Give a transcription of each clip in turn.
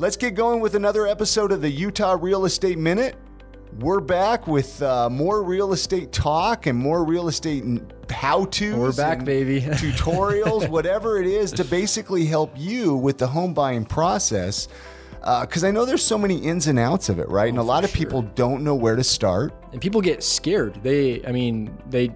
Let's get going with another episode of the Utah Real Estate Minute. We're back with uh, more real estate talk and more real estate how tos. We're back, baby. tutorials, whatever it is, to basically help you with the home buying process. Because uh, I know there's so many ins and outs of it, right? Oh, and a lot of sure. people don't know where to start. And people get scared. They, I mean, they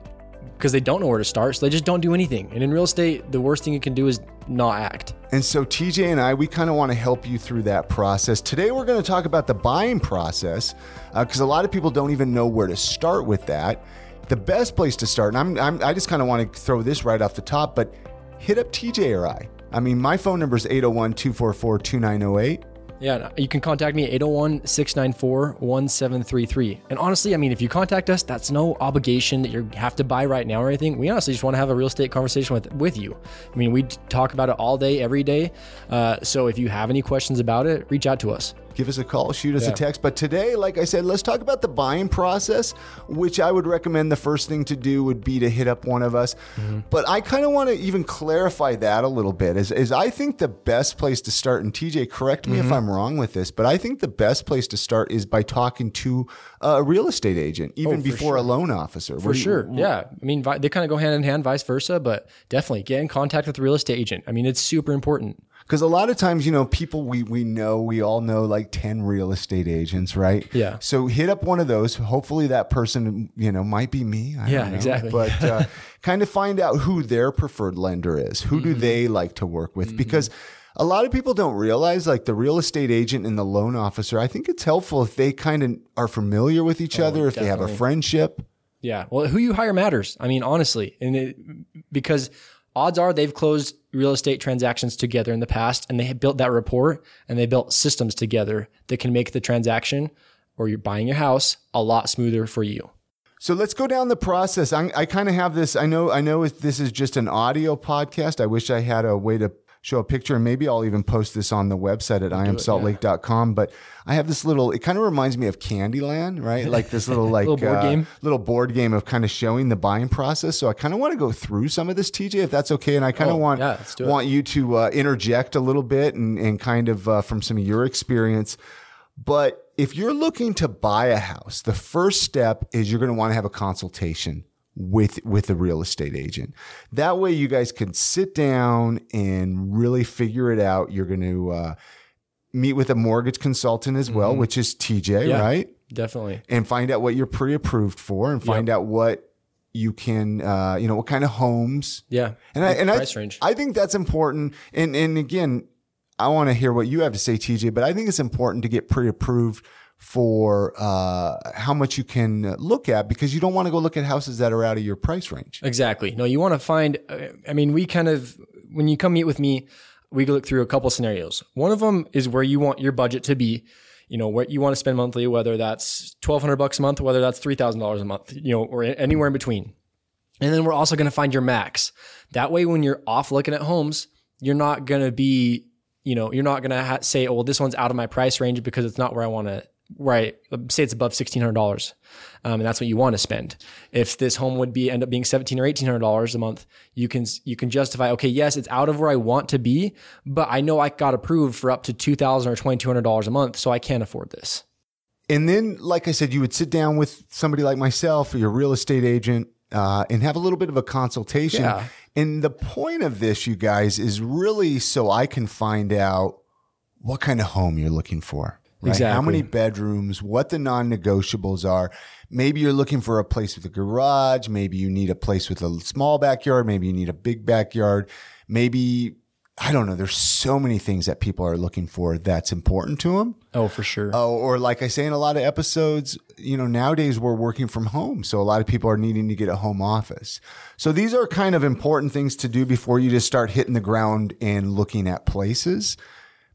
because they don't know where to start. So they just don't do anything. And in real estate, the worst thing you can do is not act. And so TJ and I, we kind of want to help you through that process. Today, we're going to talk about the buying process because uh, a lot of people don't even know where to start with that. The best place to start, and I'm, I'm I just kind of want to throw this right off the top, but hit up TJ or I. I mean, my phone number is 801 244 2908. Yeah, you can contact me at 801 694 1733. And honestly, I mean, if you contact us, that's no obligation that you have to buy right now or anything. We honestly just want to have a real estate conversation with, with you. I mean, we talk about it all day, every day. Uh, so if you have any questions about it, reach out to us give us a call, shoot us yeah. a text. But today, like I said, let's talk about the buying process, which I would recommend the first thing to do would be to hit up one of us. Mm-hmm. But I kind of want to even clarify that a little bit. Is, is I think the best place to start, and TJ, correct me mm-hmm. if I'm wrong with this, but I think the best place to start is by talking to a real estate agent, even oh, before sure. a loan officer. For sure. yeah. I mean, they kind of go hand in hand, vice versa, but definitely get in contact with a real estate agent. I mean, it's super important. Because a lot of times, you know, people we we know, we all know like 10 real estate agents, right? Yeah. So hit up one of those. Hopefully that person, you know, might be me. I yeah, exactly. But uh, kind of find out who their preferred lender is. Who mm-hmm. do they like to work with? Mm-hmm. Because a lot of people don't realize like the real estate agent and the loan officer, I think it's helpful if they kind of are familiar with each oh, other, if definitely. they have a friendship. Yeah. Well, who you hire matters. I mean, honestly, and it, because odds are they've closed real estate transactions together in the past and they built that rapport and they built systems together that can make the transaction or you're buying your house a lot smoother for you. So let's go down the process. I, I kind of have this. I know. I know this is just an audio podcast. I wish I had a way to show a picture and maybe I'll even post this on the website at iamsaltlake.com. Yeah. But I have this little, it kind of reminds me of Candyland, right? Like this little, like, little board uh, game, little board game of kind of showing the buying process. So I kind of want to go through some of this, TJ, if that's okay. And I kind of oh, want, yeah, want you to uh, interject a little bit and, and kind of uh, from some of your experience. But if you're looking to buy a house, the first step is you're going to want to have a consultation with with a real estate agent. That way, you guys can sit down and really figure it out. You're going to uh, meet with a mortgage consultant as well, mm-hmm. which is TJ, yeah, right? Definitely, and find out what you're pre-approved for, and find yep. out what you can, uh, you know, what kind of homes. Yeah, and I and I, range. I think that's important. And and again, I want to hear what you have to say, TJ. But I think it's important to get pre-approved for uh, how much you can look at because you don't want to go look at houses that are out of your price range. Exactly. No, you want to find. Uh, I mean, we kind of when you come meet with me, we look through a couple scenarios. One of them is where you want your budget to be. You know, what you want to spend monthly, whether that's twelve hundred bucks a month, whether that's three thousand dollars a month, you know, or anywhere in between. And then we're also going to find your max. That way, when you're off looking at homes, you're not going to be, you know, you're not going to ha- say, "Oh, well, this one's out of my price range because it's not where I want to right say it's above $1600 um, and that's what you want to spend. If this home would be end up being 17 or $1800 a month you can you can justify okay yes it's out of where i want to be but i know i got approved for up to $2000 or $2200 a month so i can't afford this. And then like i said you would sit down with somebody like myself or your real estate agent uh, and have a little bit of a consultation. Yeah. and the point of this you guys is really so i can find out what kind of home you're looking for Right? Exactly. How many bedrooms, what the non negotiables are. Maybe you're looking for a place with a garage. Maybe you need a place with a small backyard. Maybe you need a big backyard. Maybe, I don't know. There's so many things that people are looking for that's important to them. Oh, for sure. Oh, or like I say in a lot of episodes, you know, nowadays we're working from home. So a lot of people are needing to get a home office. So these are kind of important things to do before you just start hitting the ground and looking at places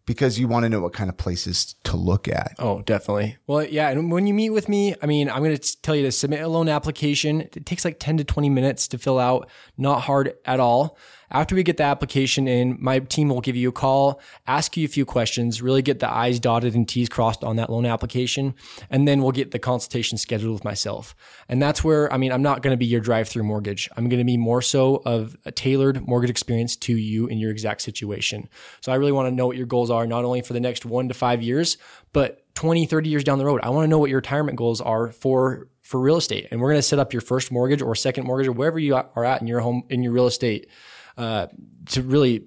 because you want to know what kind of places to look at. Oh, definitely. Well, yeah. And when you meet with me, I mean, I'm going to tell you to submit a loan application. It takes like 10 to 20 minutes to fill out, not hard at all. After we get the application in, my team will give you a call, ask you a few questions, really get the I's dotted and T's crossed on that loan application. And then we'll get the consultation scheduled with myself. And that's where, I mean, I'm not going to be your drive through mortgage. I'm going to be more so of a tailored mortgage experience to you in your exact situation. So I really want to know what your goals are not only for the next one to five years, but 20, 30 years down the road. I want to know what your retirement goals are for for real estate. And we're going to set up your first mortgage or second mortgage or wherever you are at in your home, in your real estate, uh, to really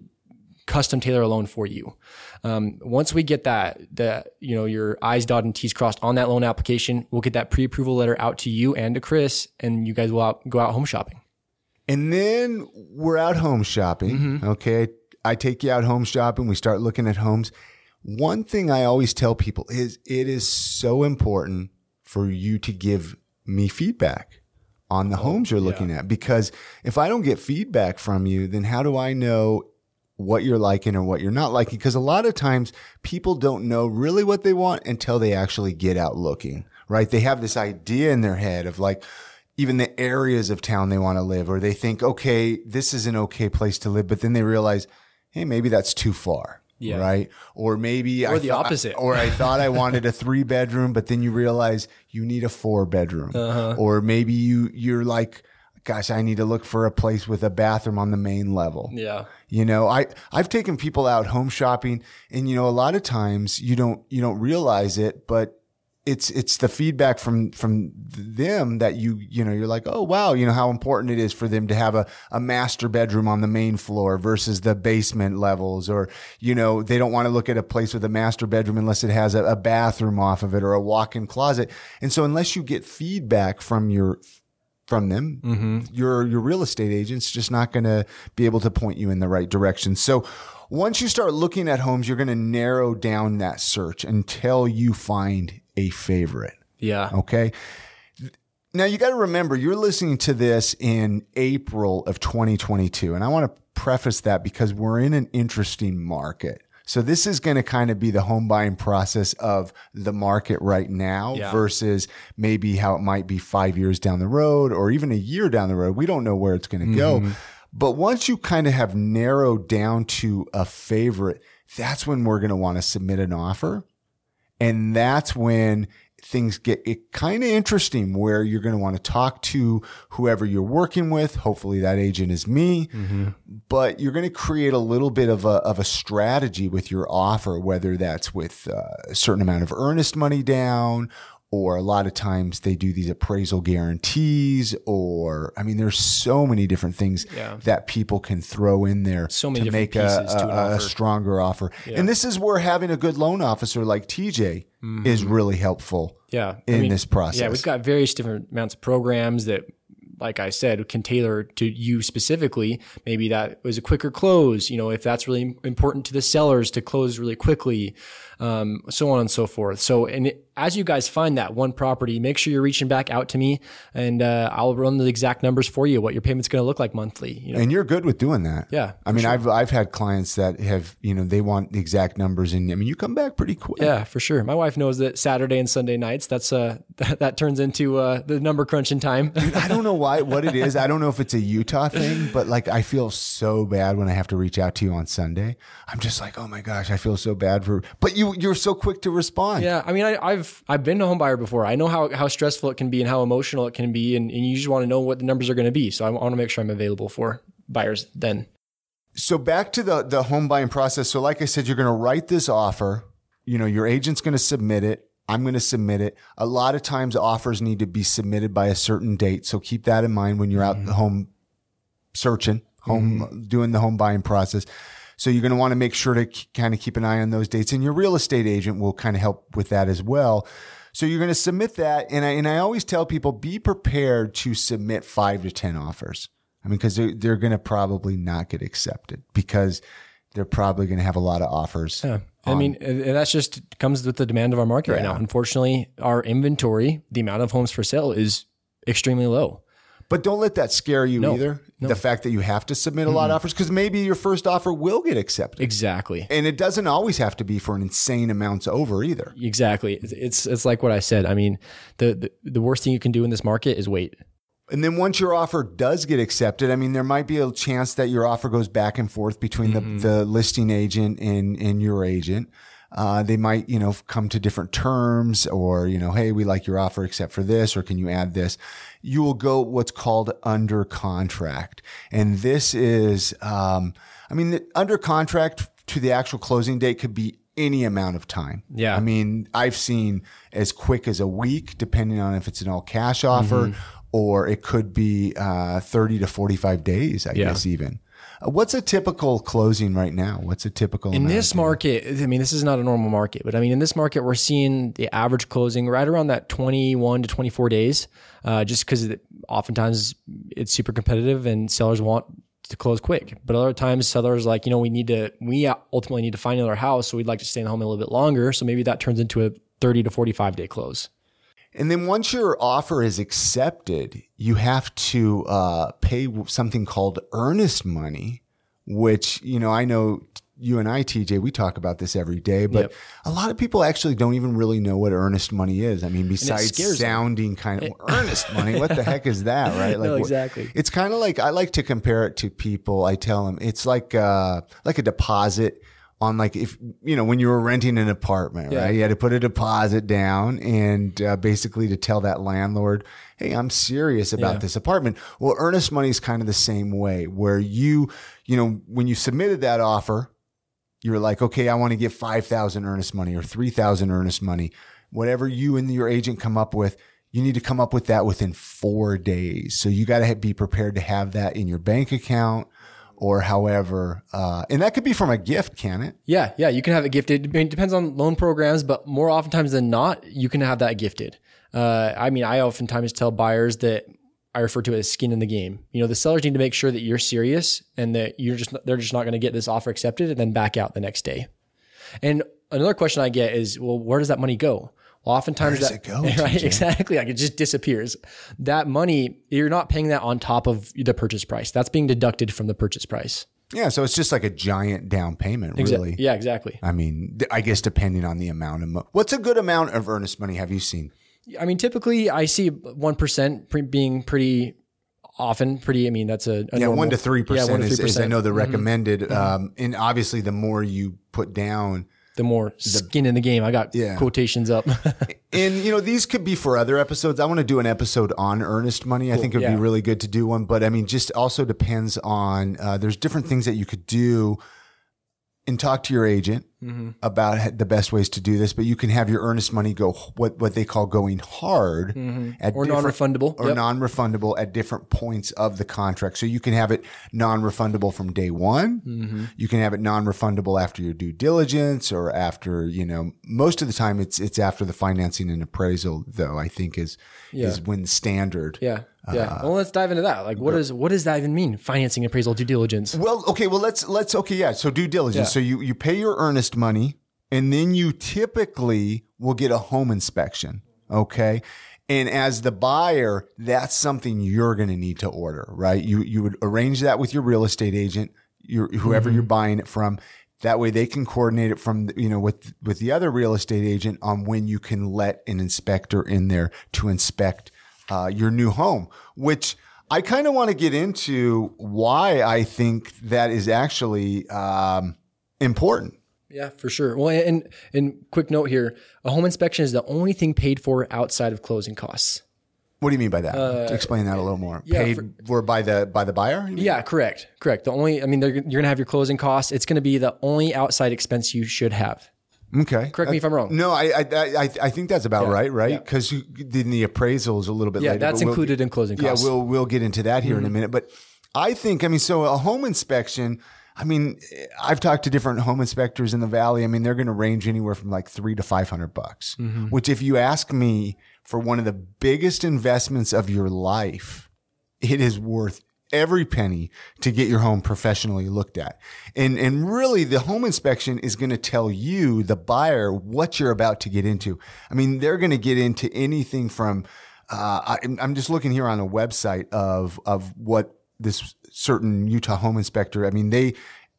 custom tailor a loan for you. Um, once we get that, that, you know, your I's dotted and T's crossed on that loan application, we'll get that pre-approval letter out to you and to Chris and you guys will out, go out home shopping. And then we're out home shopping. Mm-hmm. Okay. I take you out home shopping. We start looking at homes. One thing I always tell people is it is so important for you to give me feedback on the oh, homes you're oh, looking yeah. at because if I don't get feedback from you, then how do I know what you're liking or what you're not liking? Because a lot of times people don't know really what they want until they actually get out looking, right? They have this idea in their head of like, even the areas of town they want to live, or they think, okay, this is an okay place to live, but then they realize, hey, maybe that's too far. Yeah. Right. Or maybe or I the th- opposite. Or I thought I wanted a three bedroom, but then you realize you need a four bedroom. Uh-huh. Or maybe you you're like, gosh, I need to look for a place with a bathroom on the main level. Yeah. You know, I, I've taken people out home shopping and, you know, a lot of times you don't, you don't realize it, but it's it's the feedback from from them that you you know you're like oh wow you know how important it is for them to have a, a master bedroom on the main floor versus the basement levels or you know they don't want to look at a place with a master bedroom unless it has a, a bathroom off of it or a walk-in closet and so unless you get feedback from your from them mm-hmm. your your real estate agent's just not going to be able to point you in the right direction so once you start looking at homes, you're going to narrow down that search until you find a favorite. Yeah. Okay. Now you got to remember you're listening to this in April of 2022. And I want to preface that because we're in an interesting market. So this is going to kind of be the home buying process of the market right now yeah. versus maybe how it might be five years down the road or even a year down the road. We don't know where it's going to mm-hmm. go. But once you kind of have narrowed down to a favorite, that's when we're going to want to submit an offer. And that's when things get kind of interesting where you're going to want to talk to whoever you're working with. Hopefully that agent is me, mm-hmm. but you're going to create a little bit of a, of a strategy with your offer, whether that's with uh, a certain amount of earnest money down or a lot of times they do these appraisal guarantees or i mean there's so many different things yeah. that people can throw in there so to make a, a, a, stronger offer yeah. and this is where having a good loan officer like tj mm-hmm. is really helpful yeah in I mean, this process yeah we've got various different amounts of programs that like I said, can tailor to you specifically. Maybe that was a quicker close, you know, if that's really important to the sellers to close really quickly um, so on and so forth. So, and as you guys find that one property, make sure you're reaching back out to me, and uh, I'll run the exact numbers for you. What your payment's going to look like monthly. You know? And you're good with doing that. Yeah, I mean, sure. I've I've had clients that have you know they want the exact numbers, and I mean, you come back pretty quick. Yeah, for sure. My wife knows that Saturday and Sunday nights that's uh that, that turns into uh the number crunching time. I don't know why what it is. I don't know if it's a Utah thing, but like I feel so bad when I have to reach out to you on Sunday. I'm just like, oh my gosh, I feel so bad for. But you you're so quick to respond. Yeah, I mean, I, have I've been a home buyer before. I know how how stressful it can be and how emotional it can be, and, and you just want to know what the numbers are going to be. So I want to make sure I'm available for buyers then. So back to the the home buying process. So like I said, you're going to write this offer. You know, your agent's going to submit it. I'm going to submit it. A lot of times offers need to be submitted by a certain date. So keep that in mind when you're out mm-hmm. the home searching, home mm-hmm. doing the home buying process. So you're going to want to make sure to kind of keep an eye on those dates and your real estate agent will kind of help with that as well. So you're going to submit that. And I, and I always tell people be prepared to submit five to 10 offers. I mean, cause they're, they're going to probably not get accepted because they're probably going to have a lot of offers. Yeah. I mean, that's just comes with the demand of our market yeah. right now. Unfortunately, our inventory, the amount of homes for sale is extremely low. But don't let that scare you no, either. No. The fact that you have to submit a lot of offers because maybe your first offer will get accepted. Exactly. And it doesn't always have to be for an insane amount over either. Exactly. It's it's like what I said. I mean, the, the the worst thing you can do in this market is wait. And then once your offer does get accepted, I mean, there might be a chance that your offer goes back and forth between mm-hmm. the, the listing agent and, and your agent. Uh, they might, you know, come to different terms or, you know, hey, we like your offer except for this, or can you add this? You will go what's called under contract. And this is, um, I mean, under contract to the actual closing date could be any amount of time. Yeah. I mean, I've seen as quick as a week, depending on if it's an all cash offer, mm-hmm. or it could be uh, 30 to 45 days, I yeah. guess, even. What's a typical closing right now? What's a typical in this market? I mean, this is not a normal market, but I mean, in this market, we're seeing the average closing right around that 21 to 24 days, uh, just because oftentimes it's super competitive and sellers want to close quick. But other times sellers like, you know, we need to, we ultimately need to find another house. So we'd like to stay in the home a little bit longer. So maybe that turns into a 30 to 45 day close. And then once your offer is accepted, you have to uh, pay something called earnest money, which, you know, I know you and I, TJ, we talk about this every day, but yep. a lot of people actually don't even really know what earnest money is. I mean, besides sounding kind of earnest money, what the heck is that, right? Like, no, exactly. What, it's kind of like I like to compare it to people. I tell them it's like uh, like a deposit on like if you know when you were renting an apartment, yeah. right? You had to put a deposit down and uh, basically to tell that landlord, "Hey, I'm serious about yeah. this apartment." Well, earnest money is kind of the same way, where you, you know, when you submitted that offer you're like, okay, I want to get 5,000 earnest money or 3,000 earnest money. Whatever you and your agent come up with, you need to come up with that within four days. So you got to be prepared to have that in your bank account or however, uh, and that could be from a gift, can it? Yeah, yeah, you can have it gifted. It depends on loan programs, but more oftentimes than not, you can have that gifted. Uh, I mean, I oftentimes tell buyers that I refer to it as skin in the game. You know, the sellers need to make sure that you're serious and that you're just they're just not going to get this offer accepted and then back out the next day. And another question I get is, well, where does that money go? Oftentimes that right, exactly like it just disappears. That money you're not paying that on top of the purchase price. That's being deducted from the purchase price. Yeah, so it's just like a giant down payment, really. yeah, exactly. I mean, I guess depending on the amount of mo- what's a good amount of earnest money have you seen? I mean, typically I see 1% being pretty often pretty, I mean, that's a, a yeah, normal, one to 3% yeah, is, is, I know the mm-hmm. recommended. Mm-hmm. Um, and obviously the more you put down, the more the, skin in the game. I got yeah. quotations up. and you know, these could be for other episodes. I want to do an episode on earnest money. Cool. I think it would yeah. be really good to do one, but I mean, just also depends on, uh, there's different things that you could do and talk to your agent mm-hmm. about the best ways to do this. But you can have your earnest money go what what they call going hard mm-hmm. at or non-refundable or yep. non-refundable at different points of the contract. So you can have it non-refundable from day one. Mm-hmm. You can have it non-refundable after your due diligence or after you know most of the time it's it's after the financing and appraisal though I think is yeah. is when standard. Yeah. Yeah. Uh, well, let's dive into that. Like, what does what does that even mean? Financing appraisal, due diligence. Well, okay. Well, let's let's okay. Yeah. So due diligence. Yeah. So you you pay your earnest money, and then you typically will get a home inspection. Okay. And as the buyer, that's something you're going to need to order, right? You you would arrange that with your real estate agent, your whoever mm-hmm. you're buying it from. That way, they can coordinate it from you know with with the other real estate agent on when you can let an inspector in there to inspect uh, your new home, which I kind of want to get into why I think that is actually um, important. Yeah, for sure. Well, and and quick note here: a home inspection is the only thing paid for outside of closing costs. What do you mean by that? Uh, Explain that a little more. Yeah, Paid for, by the by the buyer? Yeah, correct, correct. The only, I mean, you're going to have your closing costs. It's going to be the only outside expense you should have. Okay. Correct me if I'm wrong. No, I I I, I think that's about yeah. right, right? Because yeah. then the appraisal is a little bit yeah, later. that's included we'll, in closing costs. Yeah, we'll we'll get into that here mm-hmm. in a mm-hmm. minute. But I think, I mean, so a home inspection. I mean, I've talked to different home inspectors in the valley. I mean, they're going to range anywhere from like three to five hundred bucks. Mm-hmm. Which, if you ask me, for one of the biggest investments of your life, it is worth every penny to get your home professionally looked at. And, and really the home inspection is going to tell you, the buyer, what you're about to get into. I mean, they're going to get into anything from, uh, I, I'm just looking here on a website of, of what this certain Utah home inspector, I mean, they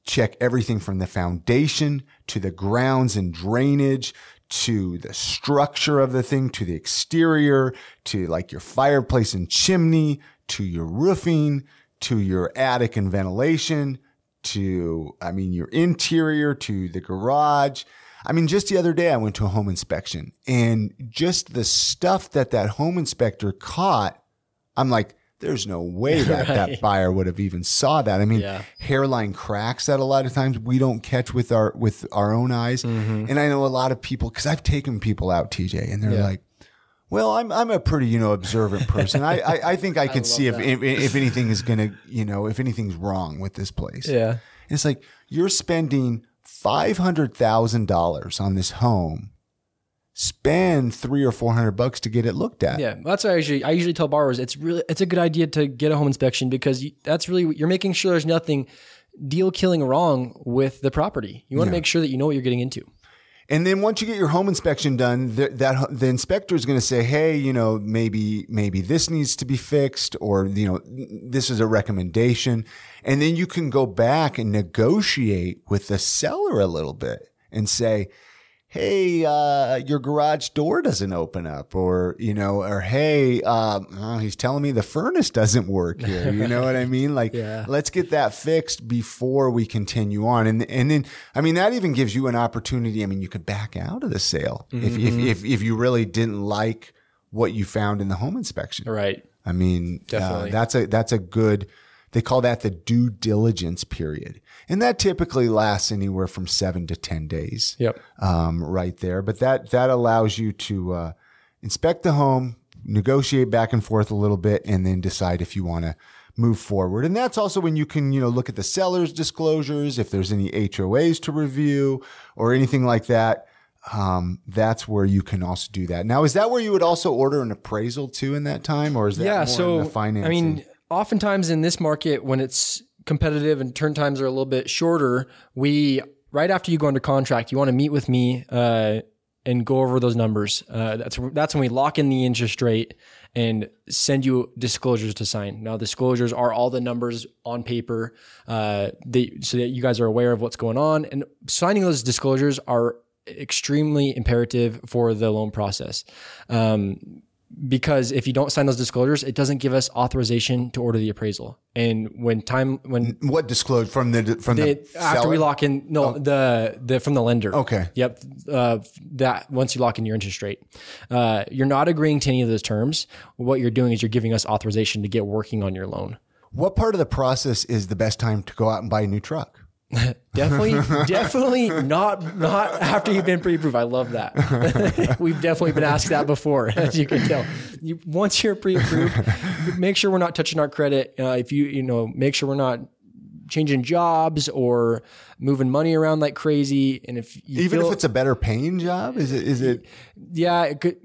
check everything from the foundation to the grounds and drainage to the structure of the thing, to the exterior, to like your fireplace and chimney, to your roofing, to your attic and ventilation, to, I mean, your interior, to the garage. I mean, just the other day, I went to a home inspection and just the stuff that that home inspector caught, I'm like, there's no way that right. that buyer would have even saw that. I mean, yeah. hairline cracks that a lot of times we don't catch with our with our own eyes. Mm-hmm. And I know a lot of people because I've taken people out, TJ, and they're yeah. like, "Well, I'm I'm a pretty you know observant person. I, I, I think I can I see if, if, if anything is gonna you know if anything's wrong with this place. Yeah, and it's like you're spending five hundred thousand dollars on this home spend three or four hundred bucks to get it looked at. Yeah, that's why I usually I usually tell borrowers it's really it's a good idea to get a home inspection because you, that's really you're making sure there's nothing deal killing wrong with the property. You want yeah. to make sure that you know what you're getting into. And then once you get your home inspection done, the, that the inspector is going to say, "Hey, you know, maybe maybe this needs to be fixed, or you know, this is a recommendation." And then you can go back and negotiate with the seller a little bit and say, hey, uh, your garage door doesn't open up, or you know, or hey, uh, oh, he's telling me the furnace doesn't work here. You know what I mean? Like, yeah. let's get that fixed before we continue on. And and then, I mean, that even gives you an opportunity. I mean, you could back out of the sale mm-hmm. if, if if if you really didn't like what you found in the home inspection. Right. I mean, uh, that's a that's a good. They call that the due diligence period. And that typically lasts anywhere from seven to 10 days. Yep. Um, right there. But that, that allows you to, uh, inspect the home, negotiate back and forth a little bit, and then decide if you want to move forward. And that's also when you can, you know, look at the seller's disclosures, if there's any HOAs to review or anything like that. Um, that's where you can also do that. Now, is that where you would also order an appraisal too in that time, or is that yeah? so financing? I mean, oftentimes in this market, when it's competitive and turn times are a little bit shorter, we right after you go under contract, you want to meet with me uh, and go over those numbers. Uh, that's that's when we lock in the interest rate and send you disclosures to sign. Now, disclosures are all the numbers on paper, uh, so that you guys are aware of what's going on. And signing those disclosures are extremely imperative for the loan process. Um, because if you don't sign those disclosures, it doesn't give us authorization to order the appraisal. And when time when what disclosure from the from the, the after we lock in no oh. the the from the lender. Okay. Yep. Uh, that once you lock in your interest rate, uh, you're not agreeing to any of those terms. What you're doing is you're giving us authorization to get working on your loan. What part of the process is the best time to go out and buy a new truck? definitely, definitely not not after you've been pre-approved. I love that. We've definitely been asked that before, as you can tell. You, once you're pre-approved, make sure we're not touching our credit. Uh, if you you know, make sure we're not changing jobs or moving money around like crazy. And if even feel, if it's a better paying job, is it is it? Yeah, it could,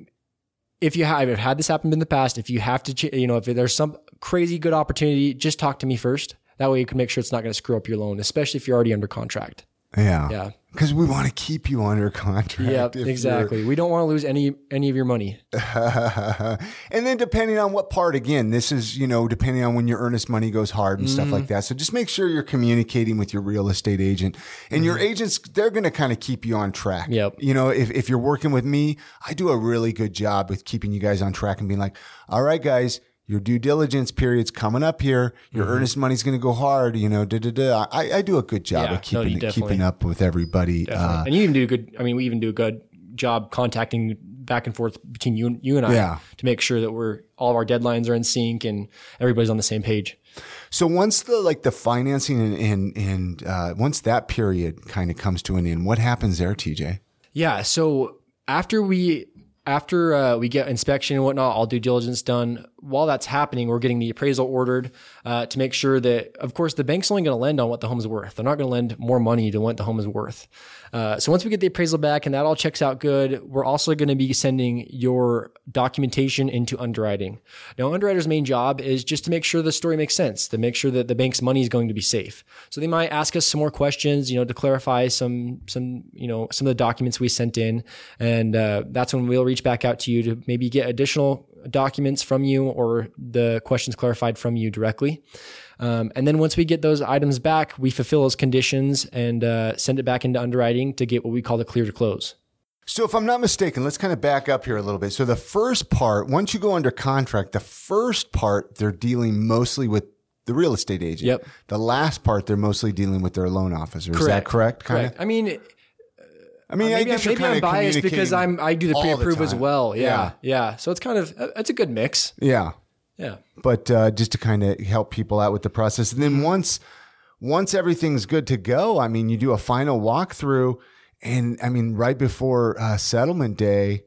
if you have I've had this happen in the past, if you have to, you know, if there's some crazy good opportunity, just talk to me first that way you can make sure it's not going to screw up your loan, especially if you're already under contract. Yeah. Yeah. Because we want to keep you under contract. Yeah, exactly. We don't want to lose any any of your money. and then depending on what part, again, this is, you know, depending on when your earnest money goes hard and mm-hmm. stuff like that. So just make sure you're communicating with your real estate agent. And mm-hmm. your agents, they're going to kind of keep you on track. Yep. You know, if, if you're working with me, I do a really good job with keeping you guys on track and being like, all right, guys, your due diligence period's coming up here. Your mm-hmm. earnest money's going to go hard. You know, da da da. I, I do a good job yeah, of keeping no, keeping up with everybody. Uh, and you even do a good. I mean, we even do a good job contacting back and forth between you and you and I yeah. to make sure that we're all of our deadlines are in sync and everybody's on the same page. So once the like the financing and and, and uh, once that period kind of comes to an end, what happens there, TJ? Yeah. So after we after uh, we get inspection and whatnot, all due diligence done. While that's happening, we're getting the appraisal ordered uh, to make sure that, of course, the bank's only going to lend on what the home's worth. They're not going to lend more money to what the home is worth. Uh, so once we get the appraisal back and that all checks out good, we're also going to be sending your documentation into underwriting. Now, underwriter's main job is just to make sure the story makes sense, to make sure that the bank's money is going to be safe. So they might ask us some more questions, you know, to clarify some some you know some of the documents we sent in, and uh, that's when we'll reach back out to you to maybe get additional documents from you or the questions clarified from you directly. Um, and then once we get those items back, we fulfill those conditions and uh, send it back into underwriting to get what we call the clear to close. So, if I'm not mistaken, let's kind of back up here a little bit. So, the first part, once you go under contract, the first part, they're dealing mostly with the real estate agent. Yep. The last part, they're mostly dealing with their loan officer. Correct. Is that correct? Kind correct. Of? I mean, I mean, uh, maybe, I maybe I'm biased because I'm I do the pre-approve as well. Yeah, yeah, yeah. So it's kind of it's a good mix. Yeah. Yeah. But uh, just to kind of help people out with the process, and then once once everything's good to go, I mean, you do a final walkthrough, and I mean, right before uh, settlement day,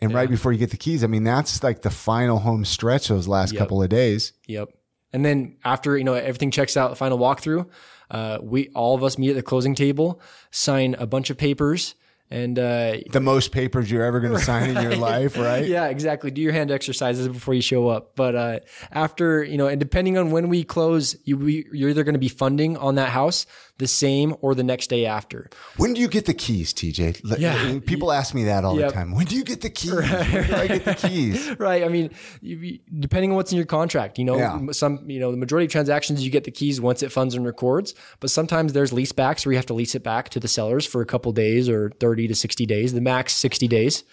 and right before you get the keys, I mean, that's like the final home stretch. Those last Yep. couple of days. Yep. And then after you know everything checks out, the final walkthrough, uh, we all of us meet at the closing table, sign a bunch of papers, and uh, The most papers you're ever going to sign in your life, right? yeah, exactly. Do your hand exercises before you show up. But uh, after you know, and depending on when we close, you we, you're either going to be funding on that house the same or the next day after. When do you get the keys, TJ? Yeah. People ask me that all Yep. the time. When do you get the keys? Do I get the keys? Right. I mean, depending on what's in your contract, you know, Yeah. some, you know, the majority of transactions you get the keys once it funds and records, but sometimes there's lease backs where you have to lease it back to the sellers for a couple days or 30 to 60 days, the max 60 days.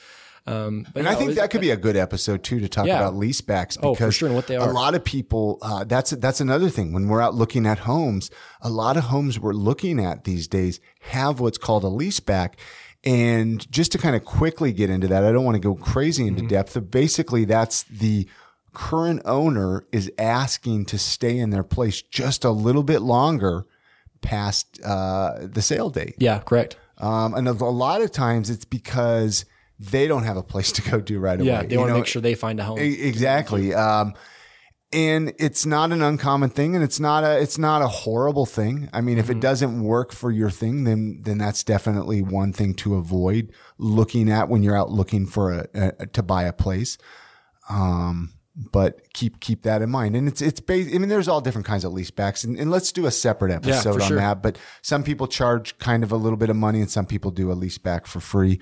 Um, And yeah, I think was- that could be a good episode too to talk Yeah. about lease backs because Oh, for sure, and what they a lot of people uh, that's that's another thing when we're out looking at homes. A lot of homes we're looking at these days have what's called a lease back. And just to kind of quickly get into that, I don't want to go crazy into Mm-hmm. depth, but basically that's the current owner is asking to stay in their place just a little bit longer past uh, the sale date. yeah, correct. Um, and a a lot of times it's because they don't have a place to go to right away. Yeah. They want to make sure they find a home. exactly. Um, and it's not an uncommon thing, and it's not a it's not a horrible thing. I mean, if Mm-hmm. it doesn't work for your thing, then then that's definitely one thing to avoid looking at when you're out looking for a, a to buy a place. Um, but keep keep that in mind. And it's it's based. I mean, there's all different kinds of lease backs, and, and let's do a separate episode for on sure. that. But some people charge kind of a little bit of money, and some people do a lease back for free.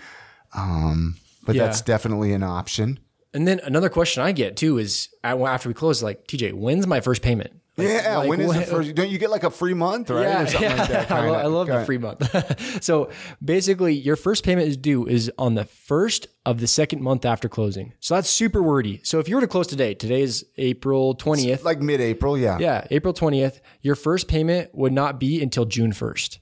Um, but Yeah. that's definitely an option. And then another question I get too is after we close, like, TJ, when's my first payment? Like- yeah, like, when is when- the first? Don't you get like a free month, right, Yeah, or something yeah. like that? I, lo- I love the Kinda- free month. so basically, your first payment is due is on the first of the second month after closing. So that's super wordy. So if you were to close today, today is April twentieth. like mid-April. Yeah. Yeah, April twentieth. Your first payment would not be until June first.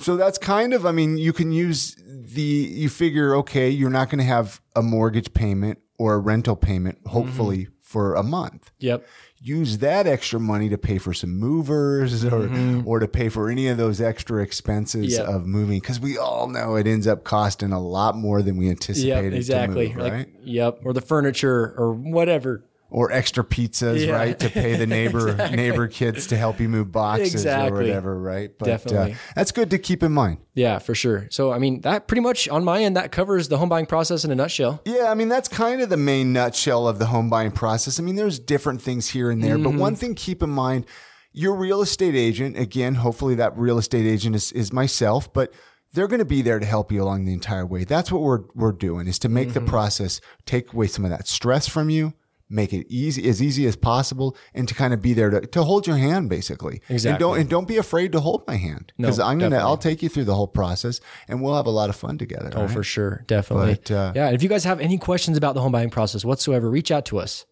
So that's kind of. I mean, you can use the. You figure, okay, you're not going to have a mortgage payment or a rental payment, hopefully, Mm-hmm. for a month. Yep. use that extra money to pay for some movers or or to pay for any of those extra expenses Mm-hmm. Yep. of moving because we all know it ends up costing a lot more than we Yep. anticipated Exactly. to move, Like, right? yep. Or the furniture or whatever. Or extra pizzas, Yeah. right? To pay the neighbor neighbor kids to help you move boxes Exactly. or whatever, right? But Definitely. Uh, that's good to keep in mind. Yeah, for sure. So I mean, that pretty much on my end that covers the home buying process in a nutshell. Yeah, I mean that's kind of the main nutshell of the home buying process. I mean, there's different things here and there, but one thing keep in mind, your real estate agent, again, hopefully that real estate agent is, is myself, but they're going to be there to help you along the entire way. That's what we're we're doing is to make the process take away some of that stress from you, make it easy as easy as possible, and to kind of be there to, to hold your hand basically. And Exactly. don't and don't be afraid to hold my hand No, because I'm gonna. I'll take you through the whole process and we'll have a lot of fun together. Oh, right? for sure. Definitely. But, uh, yeah. If you guys have any questions about the home buying process whatsoever, reach out to us.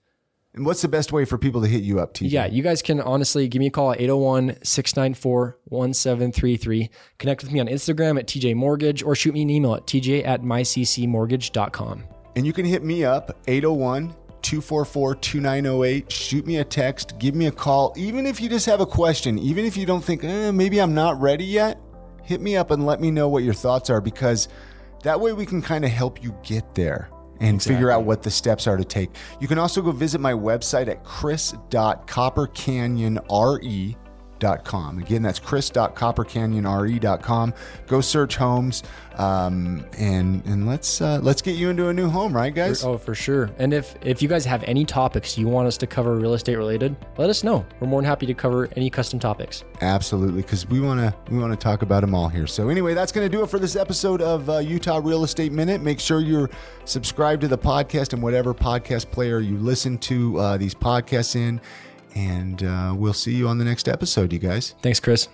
And what's the best way for people to hit you up, TJ? Yeah, you guys can honestly give me a call at 801 694 1733. Connect with me on Instagram at TJ Mortgage or shoot me an email at TJ at myccmortgage.com. And you can hit me up 801 244 2908. Shoot me a text, give me a call. Even if you just have a question, even if you don't think, eh, maybe I'm not ready yet, hit me up and let me know what your thoughts are because that way we can kind of help you get there and figure out what the steps are to take. You can also go visit my website at chris.coppercanyonre.com. Again, that's chris.coppercanyonre.com. Go search homes um, and and let's uh, let's get you into a new home, right, guys? Oh, for sure. And if if you guys have any topics you want us to cover real estate related, let us know. We're more than happy to cover any custom topics. Absolutely, because we want to we want to talk about them all here. So anyway, that's going to do it for this episode of uh, Utah Real Estate Minute. Make sure you're subscribed to the podcast and whatever podcast player you listen to uh, these podcasts in, and uh, we'll see you on the next episode, you guys. Thanks, Chris.